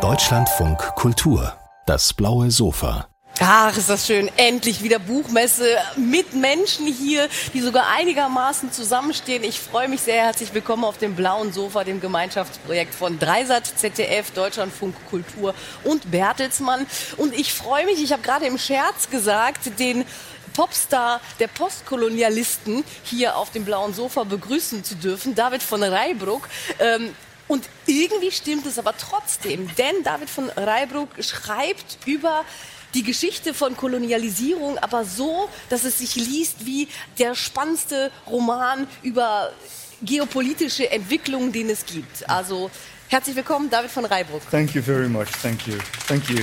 Deutschlandfunk Kultur, das blaue Sofa. Ach, ist das schön. Endlich wieder Buchmesse mit Menschen hier, die sogar einigermaßen zusammenstehen. Ich freue mich sehr. Herzlich willkommen auf dem blauen Sofa, dem Gemeinschaftsprojekt von Dreisat, ZDF, Deutschlandfunk Kultur und Bertelsmann. Und ich freue mich, ich habe gerade im Scherz gesagt, den Popstar der Postkolonialisten hier auf dem blauen Sofa begrüßen zu dürfen, David von Reibruck. Ähm, und irgendwie stimmt es aber trotzdem, denn David von Reibruck schreibt über die Geschichte von Kolonialisierung, aber so, dass es sich liest wie der spannendste Roman über geopolitische Entwicklungen, den es gibt. Also herzlich willkommen, David von Reibruck. Thank you very much. Thank you. Thank you.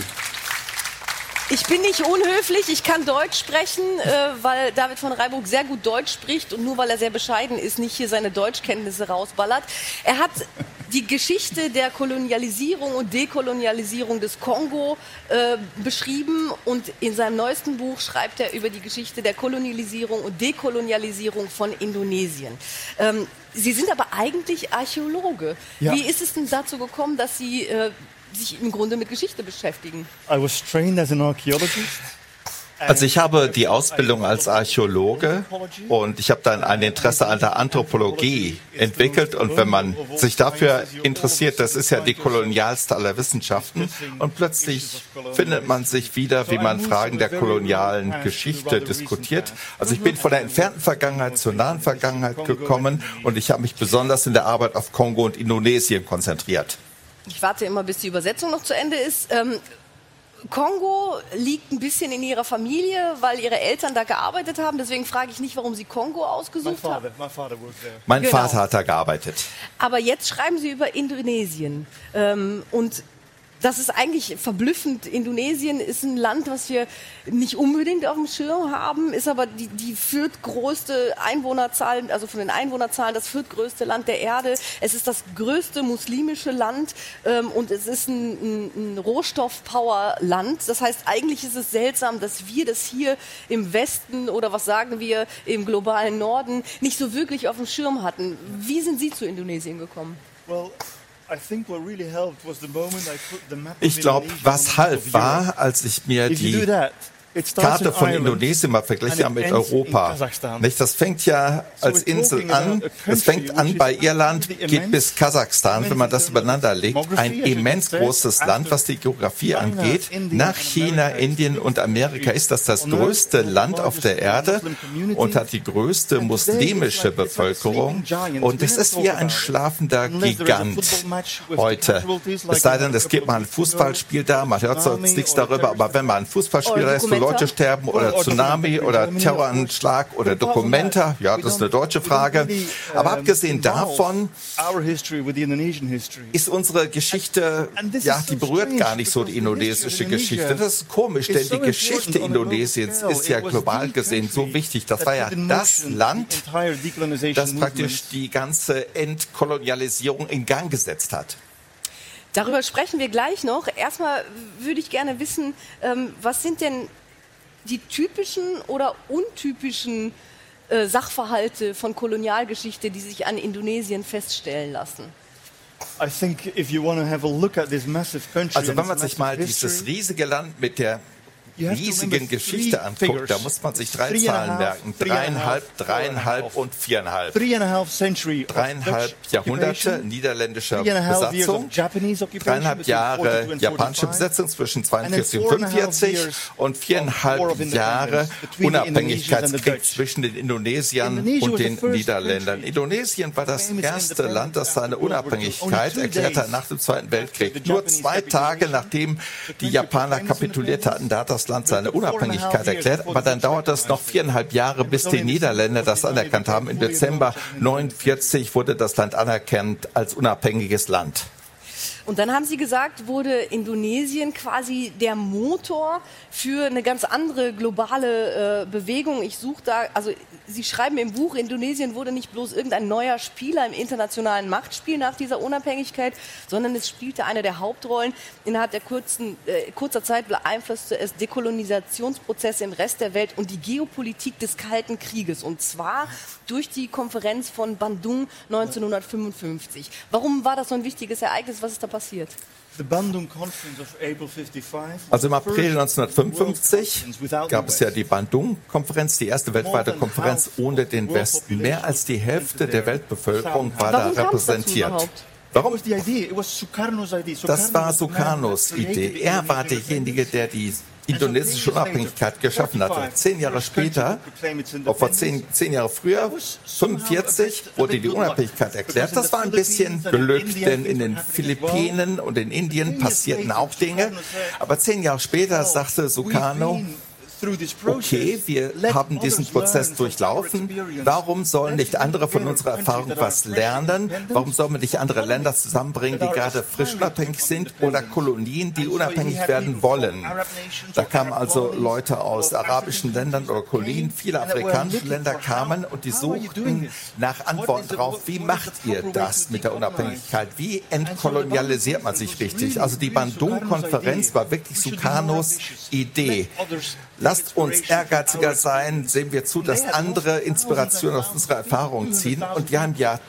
Ich bin nicht unhöflich, ich kann Deutsch sprechen, äh, weil David von Reiburg sehr gut Deutsch spricht und nur weil er sehr bescheiden ist, nicht hier seine Deutschkenntnisse rausballert. Er hat die Geschichte der Kolonialisierung und Dekolonialisierung des Kongo äh, beschrieben und in seinem neuesten Buch schreibt er über die Geschichte der Kolonialisierung und Dekolonialisierung von Indonesien. Ähm, Sie sind aber eigentlich Archäologe. Ja. Wie ist es denn dazu gekommen, dass Sie äh, sich im Grunde mit Geschichte beschäftigen. I was trained as an archaeologist. Also ich habe die Ausbildung als Archäologe und ich habe dann ein Interesse an der Anthropologie entwickelt. Und wenn man sich dafür interessiert, das ist ja die kolonialste aller Wissenschaften. Und plötzlich findet man sich wieder, wie man Fragen der kolonialen Geschichte diskutiert. Also ich bin von der entfernten Vergangenheit zur nahen Vergangenheit gekommen und ich habe mich besonders in der Arbeit auf Kongo und Indonesien konzentriert. Ich warte immer, bis die Übersetzung noch zu Ende ist. Ähm, Kongo liegt ein bisschen in ihrer Familie, weil ihre Eltern da gearbeitet haben. Deswegen frage ich nicht, warum sie Kongo ausgesucht haben. Mein genau. Vater hat da gearbeitet. Aber jetzt schreiben sie über Indonesien. Ähm, und das ist eigentlich verblüffend. Indonesien ist ein Land, was wir nicht unbedingt auf dem Schirm haben, ist aber die, die viertgrößte Einwohnerzahl, also von den Einwohnerzahlen das viertgrößte Land der Erde. Es ist das größte muslimische Land ähm, und es ist ein, ein, ein Rohstoff-Power-Land. Das heißt, eigentlich ist es seltsam, dass wir das hier im Westen oder was sagen wir im globalen Norden nicht so wirklich auf dem Schirm hatten. Wie sind Sie zu Indonesien gekommen? Well, ich glaube, was half war, als ich mir die Karte von Indonesien mal verglichen mit Europa. Nicht? Das fängt ja als Insel an. Es fängt an bei Irland, geht bis Kasachstan, wenn man das übereinander legt. Ein immens großes Land, was die Geografie angeht. Nach China, Indien und Amerika ist das das größte Land auf der Erde und hat die größte muslimische Bevölkerung. Und es ist wie ein schlafender Gigant heute. Es sei denn, es gibt mal ein Fußballspiel da, man hört sonst nichts darüber, aber wenn man ein Fußballspiel da ist, Leute sterben oder Tsunami oder Terroranschlag oder Dokumenta? Ja, das ist eine deutsche Frage. Aber abgesehen davon ist unsere Geschichte, ja, die berührt gar nicht so die indonesische Geschichte. Das ist komisch, denn die Geschichte Indonesiens ist ja global gesehen so wichtig. Das war ja das Land, das praktisch die ganze Entkolonialisierung in Gang gesetzt hat. Darüber sprechen wir gleich noch. Erstmal würde ich gerne wissen, ähm, was sind denn die typischen oder untypischen äh, Sachverhalte von Kolonialgeschichte, die sich an Indonesien feststellen lassen? Also wenn man sich mal dieses riesige Land mit der riesigen Geschichte anguckt, da muss man sich drei Zahlen merken. Dreieinhalb, dreieinhalb und viereinhalb. Dreieinhalb Jahrhunderte niederländischer Besatzung, dreieinhalb Jahre japanische Besetzung zwischen 42 und 45 und viereinhalb Jahre Unabhängigkeitskrieg zwischen den Indonesiern und den Niederländern. Indonesien war das erste Land, das seine Unabhängigkeit erklärte nach dem Zweiten Weltkrieg. Nur zwei Tage nachdem die Japaner kapituliert hatten, da hat das Land seine Unabhängigkeit erklärt, aber dann dauert es noch viereinhalb Jahre, bis die Niederländer das anerkannt haben. Im Dezember 49 wurde das Land anerkannt als unabhängiges Land. Und dann haben Sie gesagt, wurde Indonesien quasi der Motor für eine ganz andere globale äh, Bewegung. Ich suche da, also Sie schreiben im Buch, Indonesien wurde nicht bloß irgendein neuer Spieler im internationalen Machtspiel nach dieser Unabhängigkeit, sondern es spielte eine der Hauptrollen. Innerhalb der kurzen, äh, kurzer Zeit beeinflusste es Dekolonisationsprozesse im Rest der Welt und die Geopolitik des Kalten Krieges. Und zwar durch die Konferenz von Bandung 1955. Warum war das so ein wichtiges Ereignis? Was ist da passiert? Also im April 1955 gab es ja die Bandung-Konferenz, die erste weltweite Konferenz ohne den Westen. Mehr als die Hälfte der Weltbevölkerung war da repräsentiert. Warum? Das war Sukarnos Idee. Er war derjenige, der die indonesische Unabhängigkeit geschaffen hatte. Zehn Jahre später, vor zehn, zehn Jahre früher, 45, wurde die Unabhängigkeit erklärt. Das war ein bisschen Glück, denn in den Philippinen und in Indien passierten auch Dinge. Aber zehn Jahre später sagte Sukarno, okay, wir haben diesen Prozess durchlaufen. Warum sollen nicht andere von unserer Erfahrung was lernen? Warum sollen wir nicht andere Länder zusammenbringen, die gerade frisch unabhängig sind oder Kolonien, die unabhängig werden wollen? Da kamen also Leute aus arabischen Ländern oder Kolonien, viele afrikanische Länder kamen und die suchten nach Antworten darauf, wie macht ihr das mit der Unabhängigkeit? Wie entkolonialisiert man sich richtig? Also die Bandung-Konferenz war wirklich Sukarnos Idee. Lasst uns ehrgeiziger sein, sehen wir zu, dass andere Inspirationen aus unserer Erfahrung ziehen. Und wir haben ja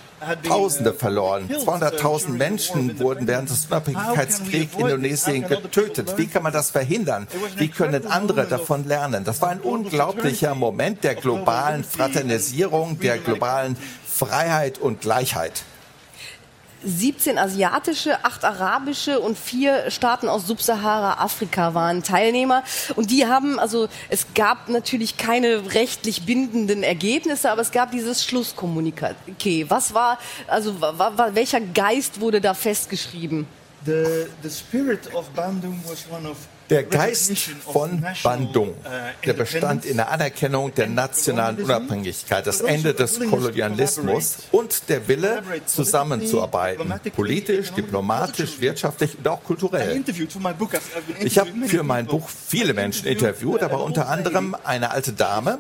Tausende verloren. 200.000 Menschen wurden während des Unabhängigkeitskriegs Indonesien getötet. Wie kann man das verhindern? Wie können andere davon lernen? Das war ein unglaublicher Moment der globalen Fraternisierung, der globalen Freiheit und Gleichheit. 17 asiatische, 8 arabische und 4 Staaten aus Subsahara-Afrika waren Teilnehmer. Und die haben, also es gab natürlich keine rechtlich bindenden Ergebnisse, aber es gab dieses Schlusskommuniqué. Was war, also war, war, welcher Geist wurde da festgeschrieben? The, the spirit of Bandung was one of der Geist von Bandung, uh, der bestand in der Anerkennung der nationalen Unabhängigkeit, das Ende des Kolonialismus und der Wille, zusammenzuarbeiten, politisch, diplomatisch, wirtschaftlich und auch kulturell. Ich habe für mein Buch viele Menschen interviewt, aber unter anderem eine alte Dame,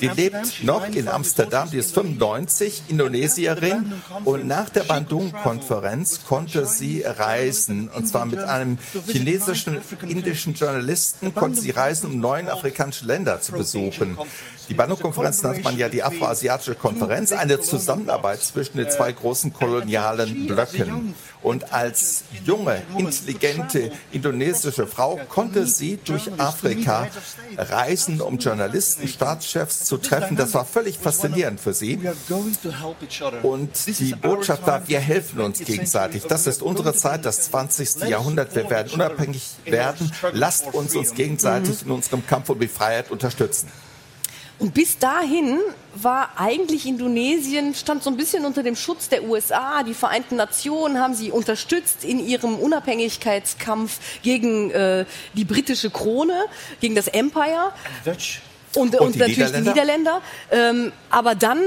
die lebt noch in Amsterdam, die ist 95, Indonesierin. Und nach der Bandung-Konferenz konnte sie reisen und zwar mit einem chinesischen indischen Journalisten konnten sie reisen, um neun afrikanische Länder zu besuchen. Die Bandung-Konferenz nennt man ja die Afroasiatische Konferenz, eine Zusammenarbeit zwischen den zwei großen kolonialen Blöcken. Und als junge, intelligente indonesische Frau konnte sie durch Afrika reisen, um Journalisten, Staatschefs zu treffen. Das war völlig faszinierend für sie. Und die Botschaft war, wir helfen uns gegenseitig. Das ist unsere Zeit, das 20. Jahrhundert. Wir werden unabhängig werden. Lasst uns uns gegenseitig in unserem Kampf um die Freiheit unterstützen. Und bis dahin war eigentlich Indonesien, stand so ein bisschen unter dem Schutz der USA. Die Vereinten Nationen haben sie unterstützt in ihrem Unabhängigkeitskampf gegen äh, die britische Krone, gegen das Empire. Und, und, und natürlich Niederländer. die Niederländer. Ähm, aber dann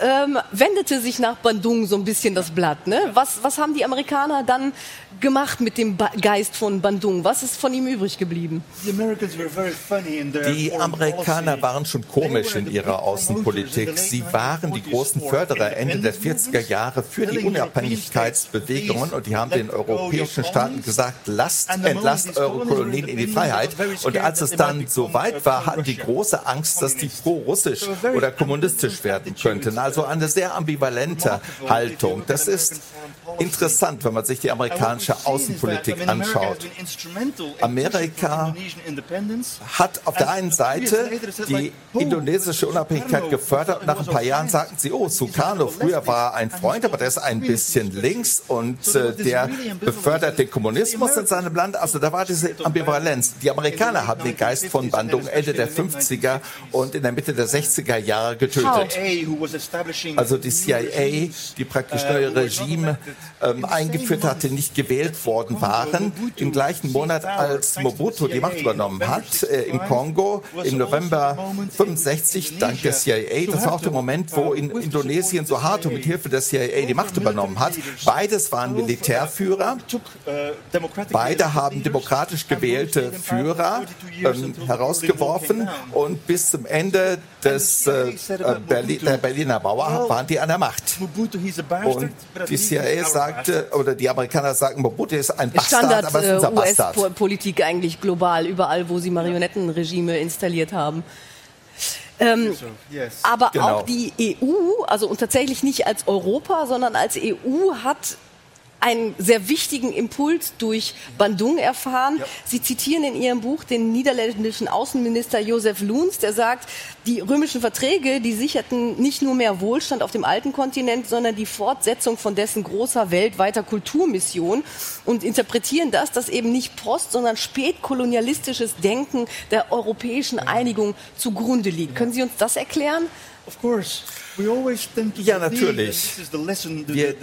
ähm, wendete sich nach Bandung so ein bisschen das Blatt. Ne? Was, was haben die Amerikaner dann gemacht mit dem ba Geist von Bandung? Was ist von ihm übrig geblieben? Die Amerikaner waren schon komisch in ihrer Außenpolitik. Sie waren die großen Förderer Ende der 40er Jahre für die Unabhängigkeitsbewegungen und die haben den europäischen Staaten gesagt, lasst, entlasst eure Kolonien in die Freiheit. Und als es dann so weit war, hatten die große Angst, dass die pro-russisch oder kommunistisch werden könnten. Also eine sehr ambivalente Haltung. Das ist interessant, wenn man sich die amerikanische Außenpolitik anschaut. Amerika hat auf der einen Seite die indonesische Unabhängigkeit gefördert und nach ein paar Jahren sagten sie, oh, Sukarno, früher war ein Freund, aber der ist ein bisschen links und äh, der befördert den Kommunismus in seinem Land. Also da war diese Ambivalenz. Die Amerikaner haben den Geist von Bandung Ende der 50er und in der Mitte der 60er Jahre getötet. Also die CIA, die praktisch neue Regime ähm, eingeführt hatte, nicht gewählt worden waren. Im gleichen Monat, als Mobutu die Macht übernommen hat, äh, im Kongo im November 65 dank der CIA. Das war auch der Moment, wo in Indonesien Suharto mit Hilfe der CIA die Macht übernommen hat. Beides waren Militärführer. Beide haben demokratisch gewählte Führer ähm, herausgeworfen und bis zum Ende des äh, Berlin, der Berliner Mauer waren die an der Macht. Und die CIA sagte, oder die Amerikaner sagen, Mobutu ist ein Bastard, Standard, aber es ist ein äh, Bastard. US-Politik eigentlich global, überall, wo sie Marionettenregime installiert haben. Ähm, aber Genau. auch die EU, also und tatsächlich nicht als Europa, sondern als EU hat einen sehr wichtigen Impuls durch Bandung erfahren. Sie zitieren in Ihrem Buch den niederländischen Außenminister Josef Loens, der sagt, die römischen Verträge, die sicherten nicht nur mehr Wohlstand auf dem alten Kontinent, sondern die Fortsetzung von dessen großer weltweiter Kulturmission und interpretieren das, dass eben nicht post, sondern spätkolonialistisches Denken der europäischen Einigung zugrunde liegt. Können Sie uns das erklären? Ja, natürlich. Wir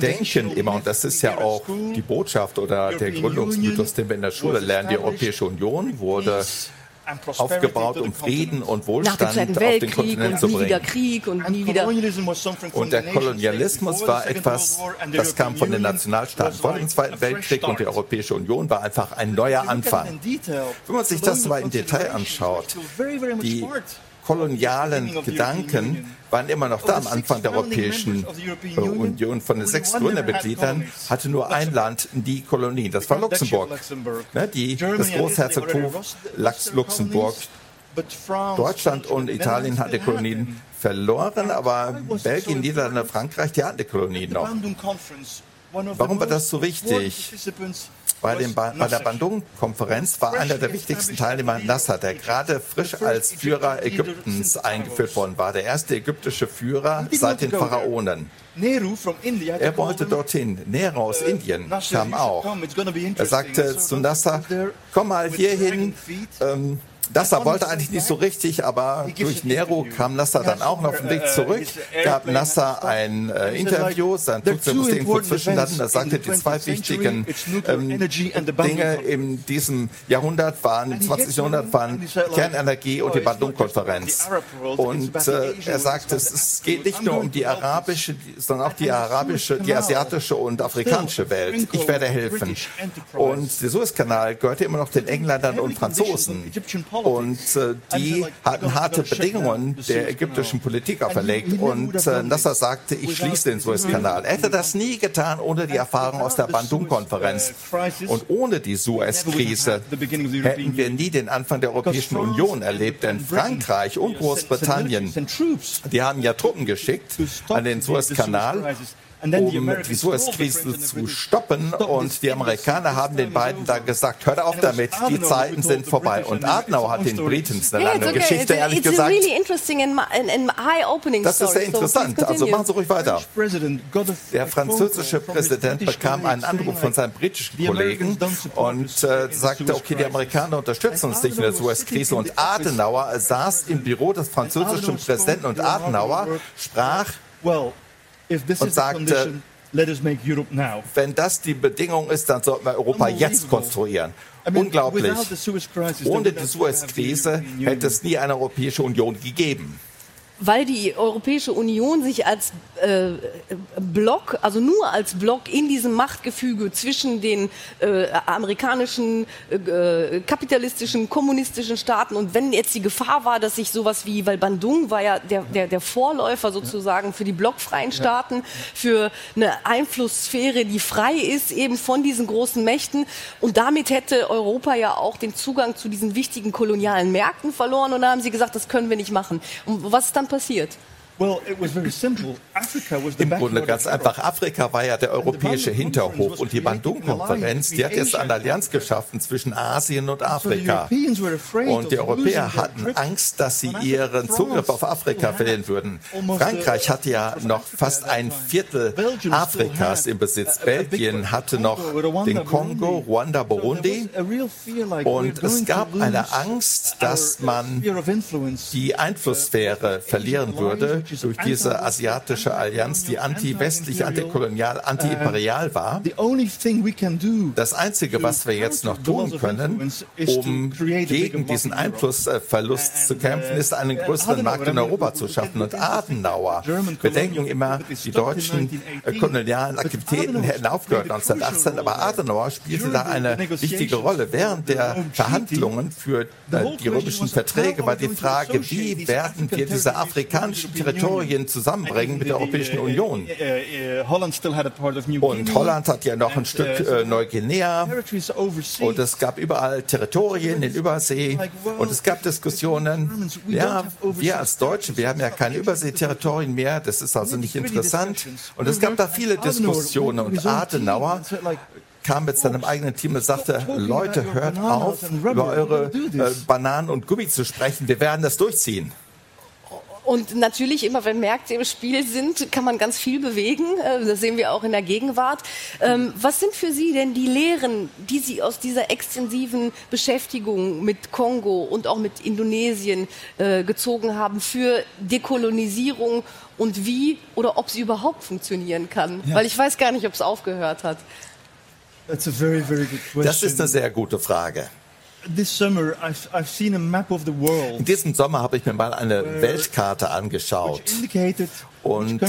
denken immer, und das ist ja auch die Botschaft oder der Gründungsmythos, den wir in der Schule lernen, die Europäische Union wurde aufgebaut, um Frieden und Nach dem Wohlstand Zweiten auf den Weltkrieg Kontinent und zu bringen. Und. Und der Kolonialismus war etwas, das kam von den Nationalstaaten vor dem Zweiten Weltkrieg und die Europäische Union war einfach ein neuer Anfang. Wenn man sich das mal im Detail anschaut, die kolonialen Gedanken waren immer noch da am Anfang der Europäischen Union. Von den sechs Gründermitgliedern hatte nur ein Land die Kolonie, das war Luxemburg. Ne, die, das Großherzogtum Lux- Luxemburg. Deutschland und Italien hatten die Kolonien verloren, aber Belgien, Niederlande, Frankreich, die hatten die Kolonien noch. Warum war das so wichtig? Bei, dem ba bei der Bandung-Konferenz war einer der wichtigsten Teilnehmer Nasser, der gerade frisch als Führer Ägyptens eingeführt worden war. Der erste ägyptische Führer seit den Pharaonen. Er wollte dorthin. Nehru aus Indien kam auch. Er sagte zu Nasser, komm mal hierhin. Ähm, Nasser wollte eigentlich nicht so richtig, aber durch Nero kam Nasser dann auch noch auf den Weg zurück, gab Nasser ein äh, Interview, sein Flugzeug musste irgendwo zwischenlanden, da sagte, die zwei wichtigen ähm, Dinge in diesem Jahrhundert waren, im 20. Jahrhundert waren Kernenergie und die Bandung-Konferenz. Und äh, er sagte, es, es geht nicht nur um die arabische, sondern auch die arabische, die asiatische und afrikanische Welt. Ich werde helfen. Und der Suezkanal gehörte immer noch den Engländern und Franzosen. Und äh, die hatten harte Bedingungen der ägyptischen Politik auferlegt. Und äh, Nasser sagte, ich schließe den Suezkanal. Er hätte das nie getan ohne die Erfahrung aus der Bandung-Konferenz. Und ohne die Suez-Krise hätten wir nie den Anfang der Europäischen Union erlebt. Denn Frankreich und Großbritannien, die haben ja Truppen geschickt an den Suezkanal um die Suez-Krise zu stoppen. Und die Amerikaner haben den beiden da gesagt, hört auf damit, die Zeiten sind vorbei. Und Adenauer hat den Briten eine lange Geschichte, ehrlich gesagt. Das ist sehr interessant. Also machen Sie ruhig weiter. Der französische Präsident bekam einen Anruf von seinem britischen Kollegen und äh, sagte, okay, die Amerikaner unterstützen uns nicht in der Suez-Krise. Und Adenauer saß im Büro des französischen Präsidenten und Adenauer sprach, und sagte, wenn das die Bedingung ist, dann sollten wir Europa jetzt konstruieren. Unglaublich. Ohne die Suez-Krise hätte es nie eine Europäische Union gegeben. Weil die Europäische Union sich als äh, Block, also nur als Block in diesem Machtgefüge zwischen den äh, amerikanischen, äh, kapitalistischen, kommunistischen Staaten und wenn jetzt die Gefahr war, dass sich sowas wie, weil Bandung war ja der, der, der Vorläufer sozusagen für die blockfreien Staaten, für eine Einflusssphäre, die frei ist eben von diesen großen Mächten und damit hätte Europa ja auch den Zugang zu diesen wichtigen kolonialen Märkten verloren und da haben sie gesagt, das können wir nicht machen. Und was ist dann passiert? Im Grunde ganz einfach. Afrika war ja der europäische Hinterhof und die Bandung-Konferenz, die hat jetzt eine Allianz geschaffen zwischen Asien und Afrika. Und die Europäer hatten Angst, dass sie ihren Zugriff auf Afrika verlieren würden. Frankreich hatte ja noch fast ein Viertel Afrikas im Besitz. Belgien hatte noch den Kongo, Ruanda, Burundi. Und es gab eine Angst, dass man die Einflusssphäre verlieren würde durch diese asiatische Allianz, die anti-westlich, antikolonial, anti-imperial war. Das Einzige, was wir jetzt noch tun können, um gegen diesen Einflussverlust zu kämpfen, ist einen größeren Markt in Europa zu schaffen. Und Adenauer, wir denken immer, die deutschen kolonialen Aktivitäten hätten aufgehört 1918, aber Adenauer spielte da eine wichtige Rolle. Während der Verhandlungen für äh, die römischen Verträge war die Frage, wie werden wir diese afrikanischen Territorien zusammenbringen mit der Europäischen Union? Und Holland hat ja noch ein Stück äh, Neuguinea. Und es gab überall Territorien in Übersee. Und es gab Diskussionen, ja, wir als Deutsche, wir haben ja keine Überseeterritorien mehr, das ist also nicht interessant. Und es gab da viele Diskussionen. und Adenauer kam mit seinem eigenen Team und sagte, Leute, hört auf, über eure äh, Bananen und Gummi zu sprechen, wir werden das durchziehen. Und natürlich, immer wenn Märkte im Spiel sind, kann man ganz viel bewegen. Äh, das sehen wir auch in der Gegenwart. Ähm, was sind für Sie denn die Lehren, die Sie aus dieser extensiven Beschäftigung mit Kongo und auch mit Indonesien äh, gezogen haben für Dekolonisierung und wie oder ob sie überhaupt funktionieren kann? Ja. Weil ich weiß gar nicht, ob es aufgehört hat. Das ist eine sehr gute Frage. In diesem Sommer habe ich mir mal eine Weltkarte angeschaut. Und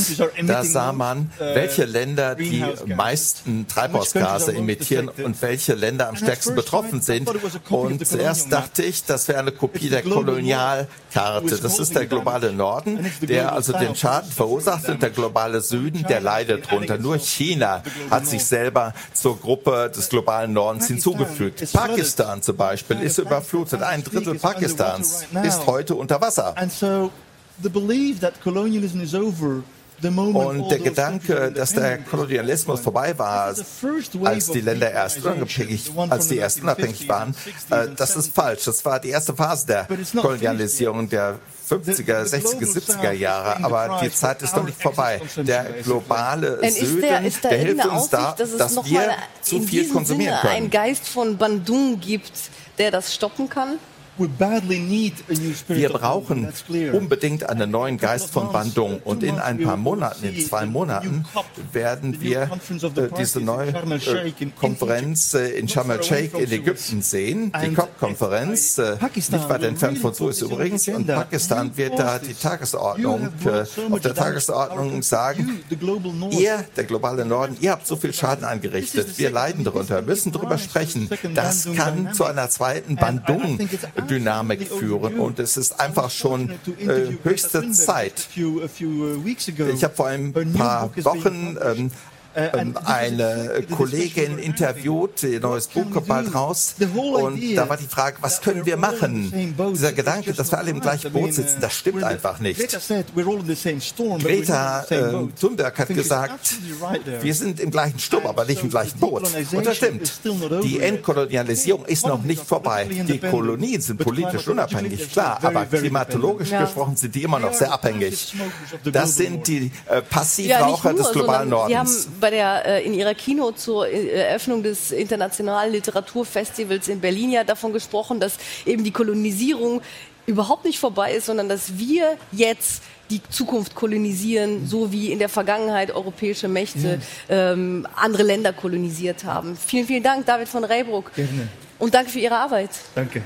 da sah man, uh, welche Länder die meisten Treibhausgase emittieren und welche Länder am stärksten betroffen sind. Und zuerst dachte ich, das wäre eine Kopie der Kolonialkarte. Das ist der globale Norden, der also den Schaden verursacht und der globale Süden, der leidet drunter. Nur China hat sich selber zur Gruppe des globalen Nordens hinzugefügt. Pakistan zum Beispiel ist überflutet. Ein Drittel Pakistans ist heute unter Wasser. The belief that colonialism is over Und der Gedanke, dass der Kolonialismus vorbei war, als die Länder erst unabhängig, als die erst unabhängig waren, äh, das ist falsch. Das war die erste Phase der Kolonialisierung der 50er, 60er, 70er Jahre, aber die Zeit ist noch nicht vorbei. Der globale Süden, der, der hilft uns da, dass, dass wir zu viel konsumieren können. Ein Geist von Bandung gibt, der das stoppen kann? Wir brauchen unbedingt einen neuen Geist von Bandung. Und in ein paar Monaten, in zwei Monaten, werden wir äh, diese neue äh, Konferenz äh, in Sharm el-Sheikh in Ägypten sehen. Die COP-Konferenz, nicht weit entfernt von Suez übrigens. Und Pakistan wird da die Tagesordnung, auf der Tagesordnung sagen, ihr, der globale Norden, ihr habt so viel Schaden angerichtet. Wir leiden darunter. Wir müssen darüber sprechen. Das kann zu einer zweiten Bandung Dynamik führen. Und es ist einfach schon äh, höchste Zeit. Ich habe vor ein paar Wochen ähm, äh, ähm, eine Kollegin interviewt, ihr neues Buch kommt bald raus. Und da war die Frage, was können wir machen? Dieser Gedanke, dass wir alle im gleichen Boot sitzen, das stimmt einfach nicht. Greta äh, Thunberg hat gesagt, wir sind im gleichen Sturm, aber nicht im gleichen Boot. Und das stimmt. Die Entkolonialisierung ist noch nicht vorbei. Die Kolonien sind politisch unabhängig, klar, aber klimatologisch gesprochen sind die immer noch sehr abhängig. Das sind die äh, Passivraucher ja, des globalen Nordens bei der, äh, in ihrer Kino zur äh, Eröffnung des Internationalen Literaturfestivals in Berlin ja davon gesprochen, dass eben die Kolonisierung überhaupt nicht vorbei ist, sondern dass wir jetzt die Zukunft kolonisieren, so wie in der Vergangenheit europäische Mächte ähm, andere Länder kolonisiert haben. Vielen, vielen Dank, David von Reybruck. Gerne. Und danke für Ihre Arbeit. Danke.